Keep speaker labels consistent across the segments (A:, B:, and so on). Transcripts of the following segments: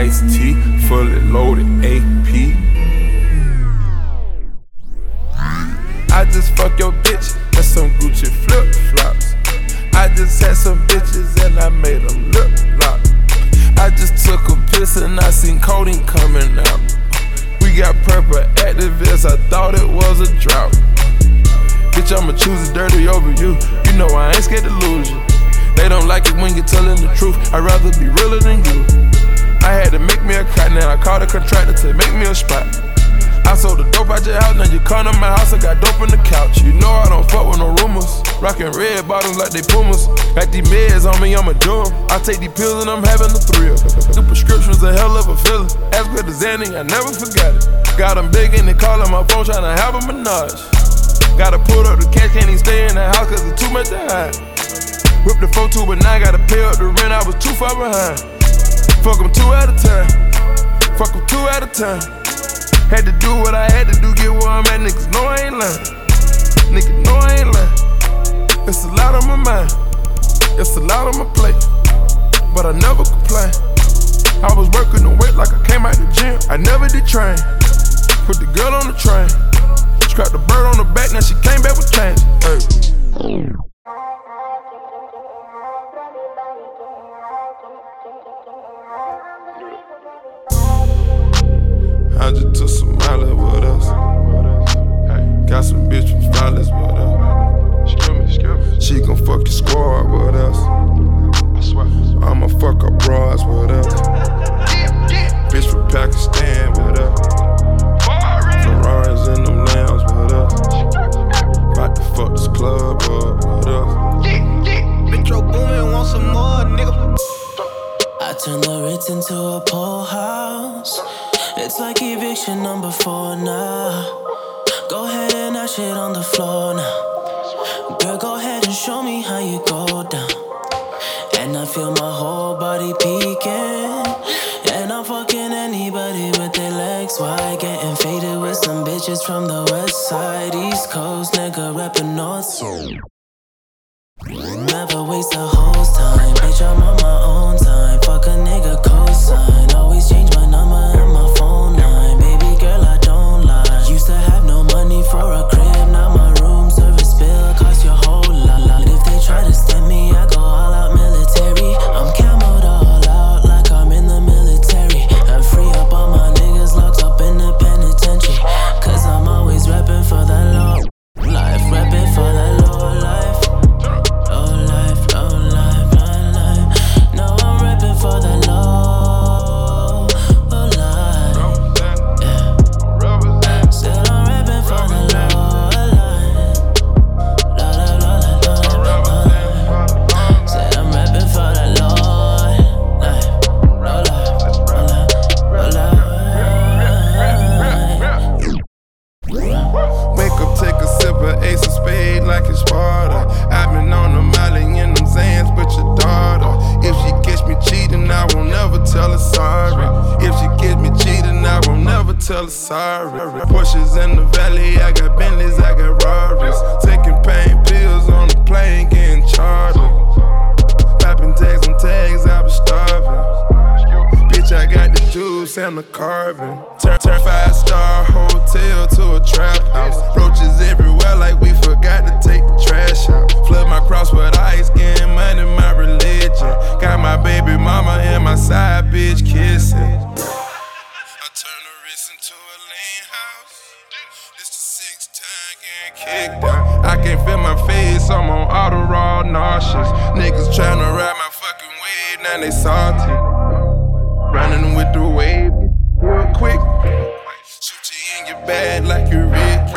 A: Iced tea, fully loaded AP. I just fuck your bitch, that's some Gucci flip flops. I just had some bitches and I made them look lock. I just took a piss and I seen codeine coming out. We got purple Actavis, I thought it was a drought. Bitch, I'ma choose it dirty over you. You know I ain't scared to lose you. They don't like it when you're telling the truth. I'd rather be realer than you. I had to make me a cut, now I called a contractor to make me a spot. I sold the dope out your house, now you come to my house, I got dope on the couch. You know I don't fuck with no rumors. Rockin' red bottoms like they pumas. Got these meds on me, I'ma do 'em. I take these pills and I'm having a thrill. The prescription's a hell of a feeling. As good as any, I never forgot it. Got them big and they callin' my phone, tryna have a menage. Gotta pull up the cash, can't even stay in the house cause it's too much to hide. Whip the 4 2 but now gotta pay up the rent, I was too far behind. Fuck them two at a time. Fuck them two at a time. Had to do what I had to do, get where I'm at. Niggas know I ain't lying. Niggas know I ain't lying. It's a lot on my mind. It's a lot on my plate. But I never complain. I was working the weight like I came out the gym. I never did train. Put the girl on the train. Scrapped the bird on the back, now she came back with change. Hey. I just took some with us. Got some bitch from Flawless with us. She gon' fuck your squad with us. I'ma fuck her bras with us. Bitch from Pakistan with us. Ferraris in them lambs with us. About to fuck this club up with us.
B: Metro Boomin want some more, nigga.
C: I turn the Ritz into a pool house. It's like eviction number four now. Go ahead and dash it on the floor now. Girl, go ahead and show me how you go down. And I feel my whole body peeking. And I'm fucking anybody with their legs wide. Getting faded with some bitches from the west side, east coast, nigga rapping north. Never waste a host time, bitch. I'm on my own time. Fuck a nigga cosign. Always change my number for a crib, I'm
A: on auto raw nauseous. Niggas tryna ride my fucking wave, now they salty. Running with the wave, real quick. Shoot you in your bag like you're Rick.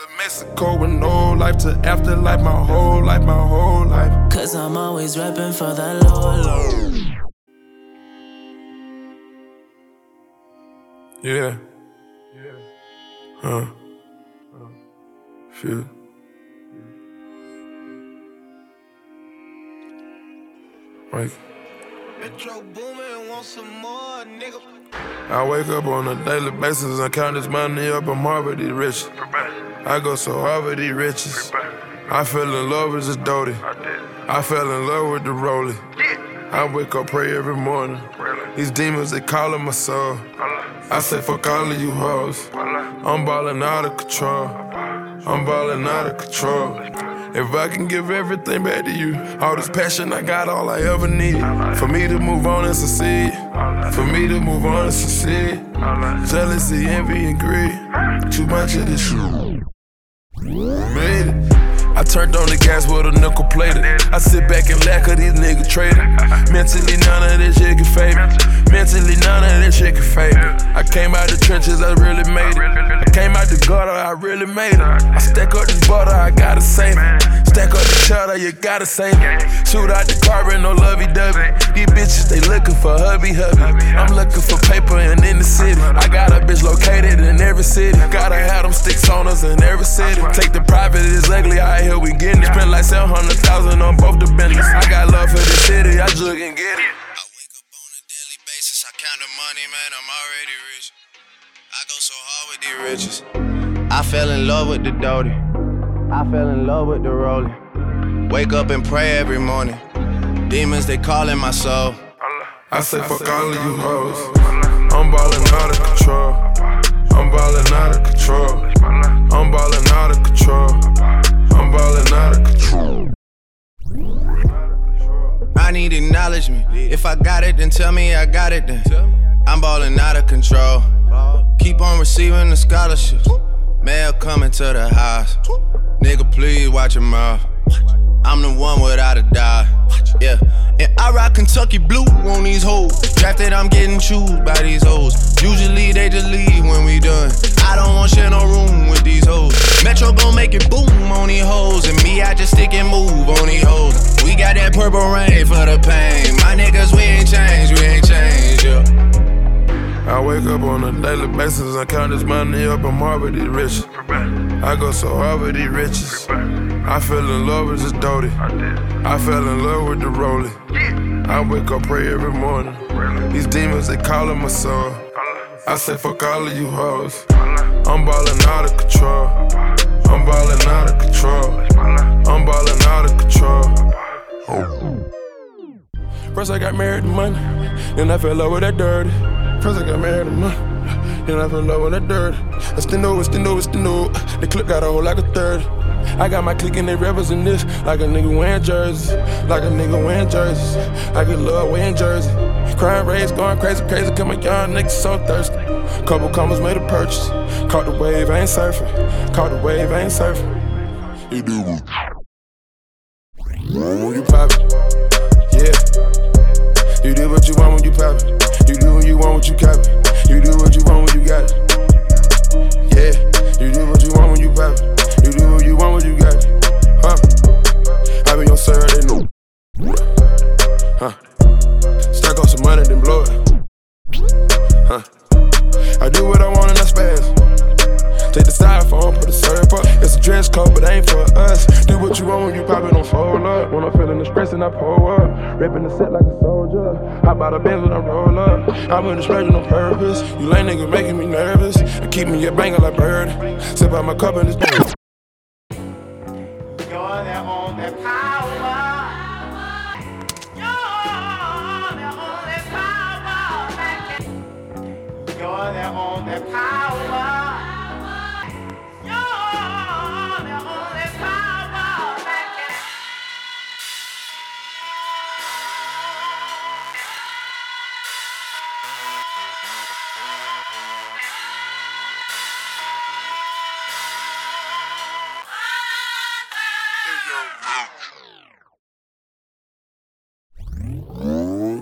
A: La Mexico with no life to afterlife, my whole life, my whole life.
C: Cause I'm always reppin' for the low, low.
A: Yeah. Yeah. Huh. Shit. Like,
B: Metro Boomin want some more, nigga.
A: I wake up on a daily basis and count this money up. I'm hard these riches. I go so hard with these riches. I fell in love with this Doty. I fell in love with the Rollie. I wake up, pray every morning. These demons, they calling my soul. I say, fuck all of you hoes. I'm balling out of control. I'm balling out of control. If I can give everything back to you, all this passion I got, all I ever need. For me to move on and succeed. For me to move on and succeed. Jealousy, envy, and greed. Too much of this shit. Made it. I turned on the gas with a nickel plater. I sit back and laugh cause these niggas traded. Mentally, none of this shit can fade me. Mentally, none of this shit can fade me. I came out the trenches, I really made it. I came out the gutter, I really made it. I stack up this butter, I gotta save it. Stack up the cheddar, you gotta save it. Shoot out the carbon, no lovey dovey. These bitches, they looking for hubby hubby. I'm looking for paper and in the city. I got a bitch located in every city. Gotta have them sticks on us in every city. Take the private, it's ugly, I here we getting it. Spent like 700,000 on both the business. I got love for the city, I jug and get it.
D: Count the money, man. I'm already rich. I go so hard with these riches. I fell in love with the Doty. I fell in love with the rolling. Wake up and pray every morning. Demons, they calling my soul.
A: I say fuck all of you hoes. I'm ballin' out of control. I'm ballin' out of control. I'm ballin' out of control. I'm ballin' out of control.
D: I need acknowledgement. If I got it, then tell me I got it then. I'm ballin' out of control. Keep on receiving the scholarships. Mail coming to the house. Nigga, please watch your mouth. I'm the one without a doubt. Yeah. And I rock Kentucky blue on these hoes. Drafted, I'm getting chewed by these hoes. Usually they just leave when we done. I don't want share no room with these hoes. Metro gon' make it boom on these hoes. And me, I just stick and move that purple rain for the pain. My niggas, we ain't changed, we ain't changed, yeah.
A: I wake up on a daily basis and count this money up. I'm already rich. I go so hard with these riches. I fell in love with this Doty. I fell in love with the rolling. I wake up, pray every morning. These demons, they calling my soul. I say, fuck all of you hoes. I'm ballin' out of control. I'm ballin' out of control. I'm ballin' out of control. First I got married to money, then I fell in love with that dirty. First I got married to money, then I fell in love with that dirty. It's the new, it's the new, it's the new. The clip got a hole like a third. I got my clique and they rebels in this, like a nigga wearing jerseys, like a nigga wearing jerseys. I get love wearing jersey. Crime rates going crazy, crazy, cause my young niggas so thirsty. Couple commas made a purchase. Caught the wave, I ain't surfing. Caught the wave, I ain't surfing. You do. You pop it, yeah. You do what you want when you pop it. You do what you want when you cap it. You do what you want when you got it. Yeah. You do what you want when you pop it. You do what you want when you got it. Huh? I be on sir, they know. Huh? Stack up some money, then blow it. Huh? I do what I want and I spaz. Take the styrofoam, dress code, but ain't for us. Do what you want when you it, don't fold up. When I'm feeling the stress and I pull up. Ripping the set like a soldier. How about a Benz when I roll up? I'm in the splurging on purpose. You lame nigga making me nervous. And keep me a banger like bird. Sip out my cup and it's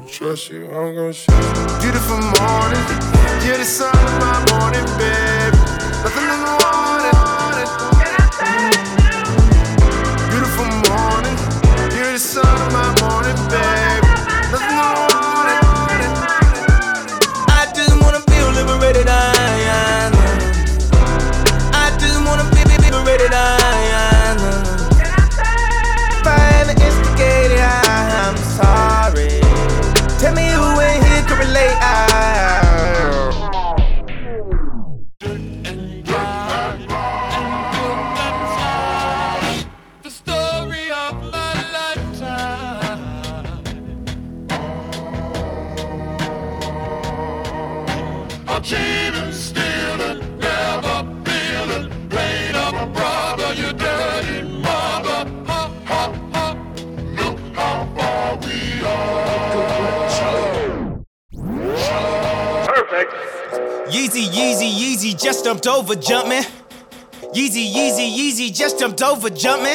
A: Trust you, I'm gonna shoot.
E: Beautiful morning, you're the sun of my morning, babe.
F: Jumped over, Jumpman. Yeezy, Yeezy, Yeezy, just jumped over, Jumpman.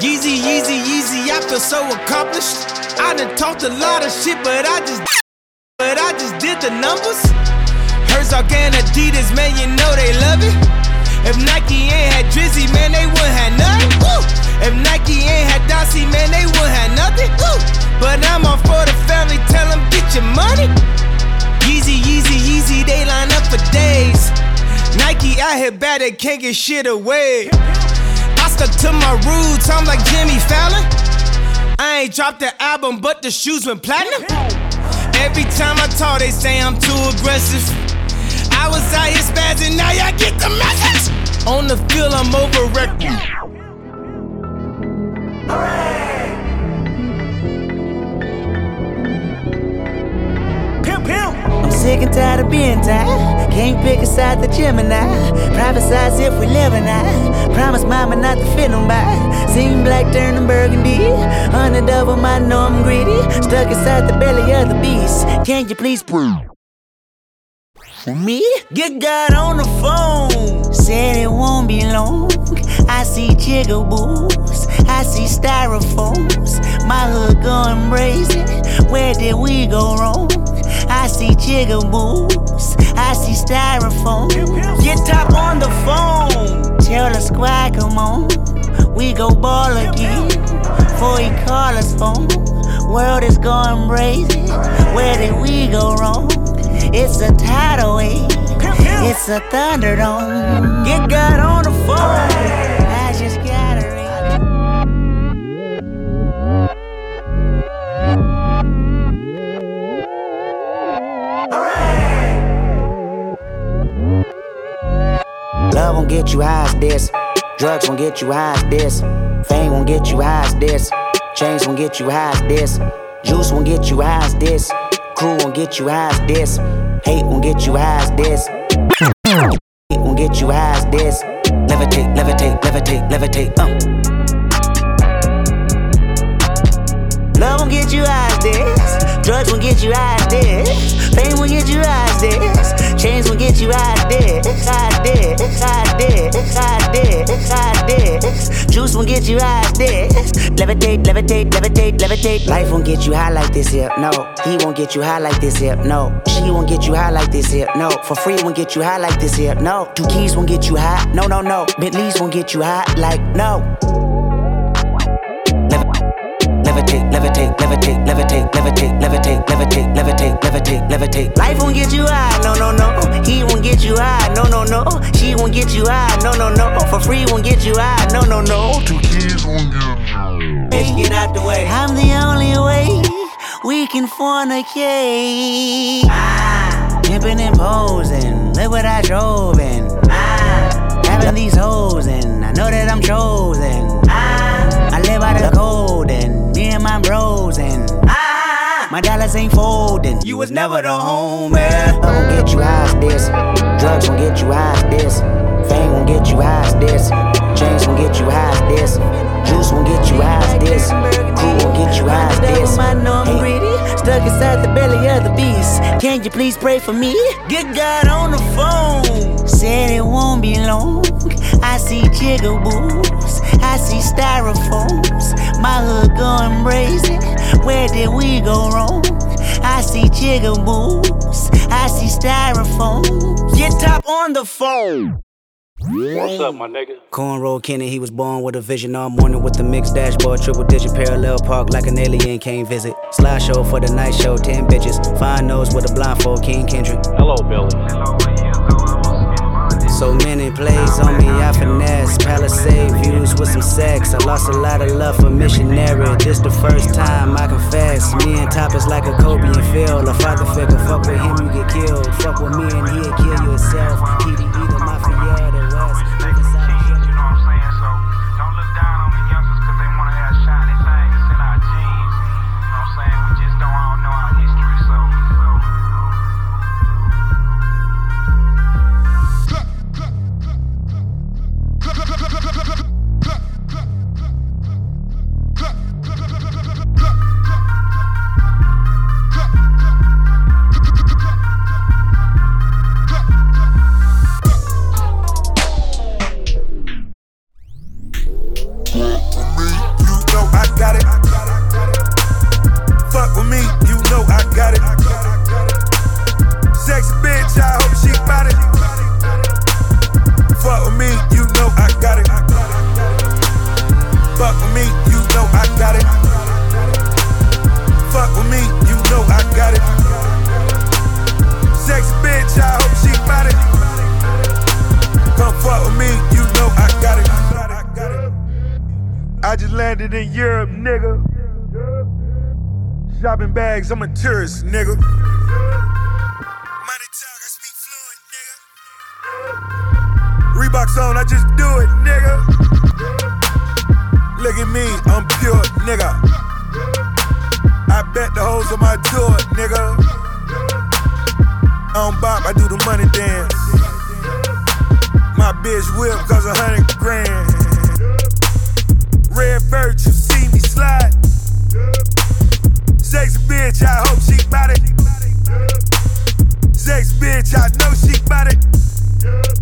F: Yeezy, Yeezy, Yeezy, I feel so accomplished. I done talked a lot of shit, but I just, but I just did the numbers. Herzog and Adidas, man, you know they love it. If Nike ain't had Drizzy, man, they wouldn't have nothing. Woo! If Nike ain't had Dossie, man, they wouldn't have nothing. Woo! But I'm all for the family, tell them get your money. Yeezy, Yeezy, Yeezy, they line up for days. Nike out here bad, they can't get shit away. I stuck to my roots, I'm like Jimmy Fallon. I ain't dropped the album, but the shoes went platinum. Every time I talk, they say I'm too aggressive. I was out here spazzing, now y'all get the message. On the field, I'm over.
G: I'm sick and tired of being tired. Can't pick a side the Gemini. Prophesize if we live or not. Promise mama not to fit them by. Seen black turning burgundy. Hundred of them, I know I'm greedy. Stuck inside the belly of the beast. Can you please prove? For me? Get God on the phone. Said it won't be long. I see jigaboos. I see styrofoams. My hood going brazen. Where did we go wrong? I see jigaboos. I see styrofoam. Get top on the phone. Tell the squad, come on. We go ball again. Before he call us home. World is going crazy, Where did we go wrong? It's a tidal wave. It's a thunderdome. Get God on the phone. Love won't get you high as this. Drugs won't get you high as this. Fame won't get you high as this. Chains won't get you high as this. Juice won't get you high as this. Crew won't get you high as this. Hate won't get you high as this. Hate won't get you high as this. Levitate, levitate, levitate, levitate. Uh. Love won't get you high as this. Drugs won't get you high as this. Fame won't get you high as this. Chains won't get you high as this. High as this. Levitate, levitate, levitate, levitate. Life won't get you high like this here. No. He won't get you high like this here. No. She won't get you high like this here. No. For free won't get you high like this here. No. Two keys won't get you high. No, no, no. Bentleys won't get you high like no. Levitate, levitate, levitate, levitate, levitate, levitate, levitate, levitate, levitate, levitate. Life won't get you high, no, no, no. He won't get you high, no, no, no. She won't get you high, no, no, no. For free won't get you high, no, no, no. Two keys won't get you Get out the way. I'm the only way we can fornicate. Ah. Pimping and posing, look what I drove in. Ah. Having these hoes and I know that I'm chosen. Ah. I live by the code and me and my bros and ah. my dollars ain't folding. You was never the home, man. Love won't get you high as this. Drugs won't get you high as this. Fame won't get you high as this. Chains won't get you high as this. Juice won't get you high as this. Crew won't get you high as this. I know I'm greedy. Stuck inside the belly of the beast. Can you please pray for me? Get God on the phone. Said it won't be long. I see jigaboos. I see styrofoams. My hood going brazen. Where did we go wrong? I see jigaboos. I see styrofoams. Get top on the phone.
H: What's up, my nigga?
G: Cornrow Kenny, he was born with a vision all morning with the mixed dashboard, triple digit parallel park like an alien came visit. Slideshow for the night show, 10 bitches. Fine nose with a blindfold, King Kendrick.
H: Hello, Billy.
G: So many plays on me, I finesse. Palisade views with some sex. I lost a lot of love for missionary. This the first time I confess. Me and Top is like a Kobe and Phil. A father figure, fuck with him, you get killed. Fuck with me and he'll kill yourself. He
I: I just landed in Europe, nigga. Shopping bags, I'm a tourist, nigga. Money talk, I speak fluent, nigga. Reeboks on, I just do it, nigga. Look at me, I'm pure, nigga. I bet the hoes on my tour, nigga. I don't bop, I do the money dance. My bitch whip cause a hundred grand. Red bird, you see me slide. Sexy bitch, I hope she bout it. Sexy bitch, I know she bout it.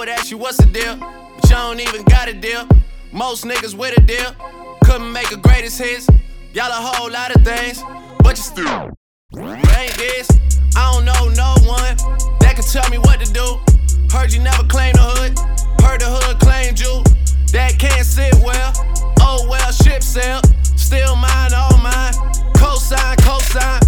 D: Would ask you what's the deal, but y'all don't even got a deal. Most niggas with a deal couldn't make a greatest hits. Y'all a whole lot of things, but you still ain't this. I don't know no one that can tell me what to do. Heard you never claimed the hood. Heard the hood claimed you. That can't sit well. Oh well, ship sail. Still mine, all mine. Cosign, cosign.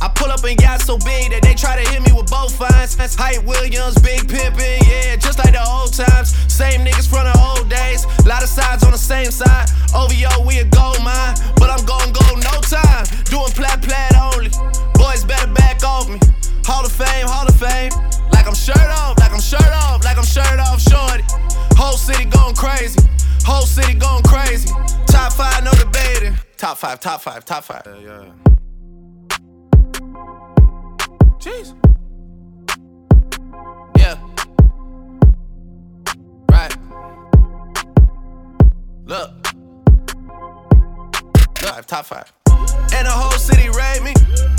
D: I pull up and got so big that they try to hit me with both fines. Hype Williams, big pimpin', yeah, just like the old times. Same niggas from the old days. Lot of sides on the same side. OVO, we a gold mine, but I'm gon' go no time. Doing plat plat only. Boys better back off me. Hall of Fame, Hall of Fame. Like I'm shirt off, like I'm shirt off, like I'm shirt off, shorty. Whole city going crazy. Whole city going crazy. Top five, no debating. Top five, top five, top five. Yeah, yeah. Jeez. Yeah. Right. Look. Look, top five. And the whole city raid me.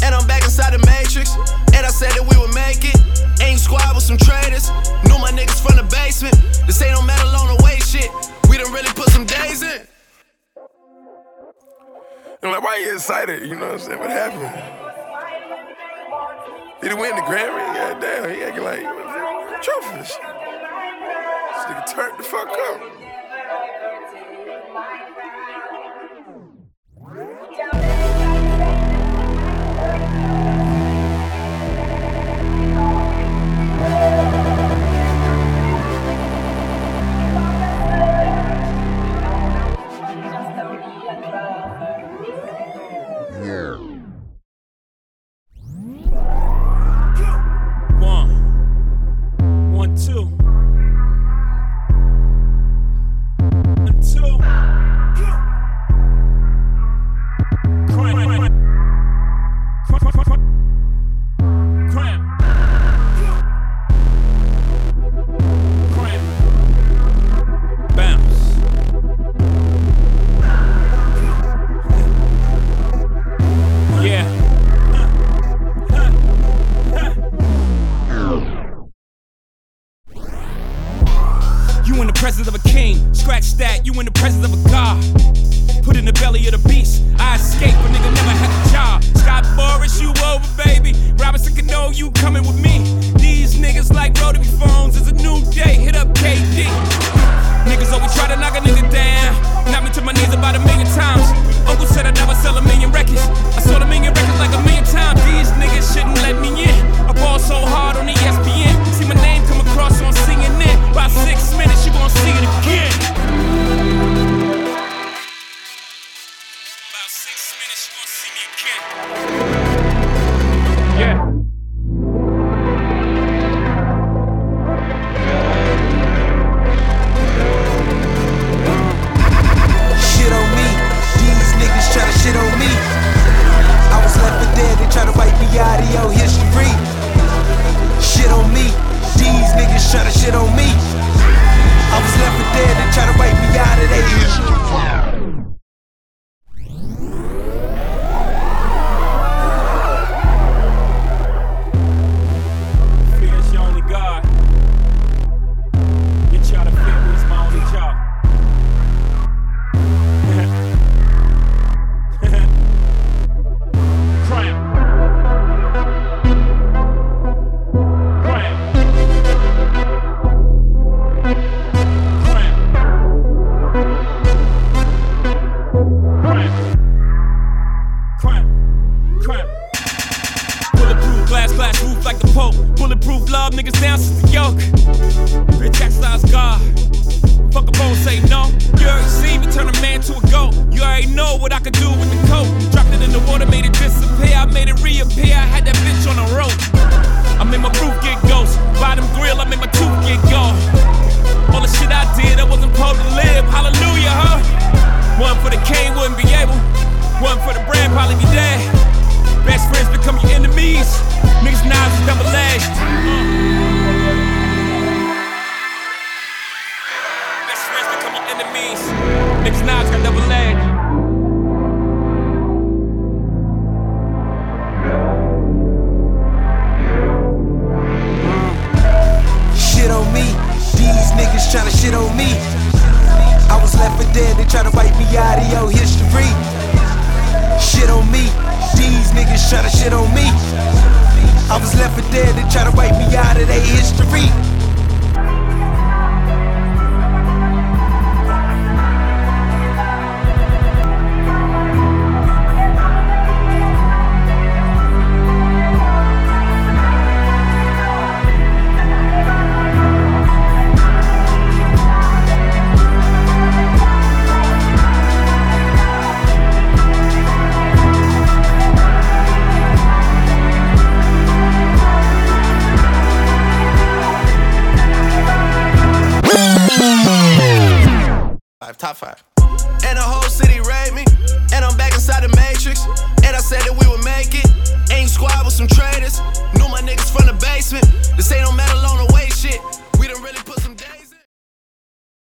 D: And I'm back inside the matrix. And I said that we would make it. Ain't squad with some traders. Knew my niggas from the basement. This ain't no metal on the way shit. We done really put some days in.
I: I'm like, why you excited? You know what I'm saying? What happened? He win the Grammy? Yeah, damn. He acting like, trophies. This nigga turned the fuck up.
J: You in the presence of a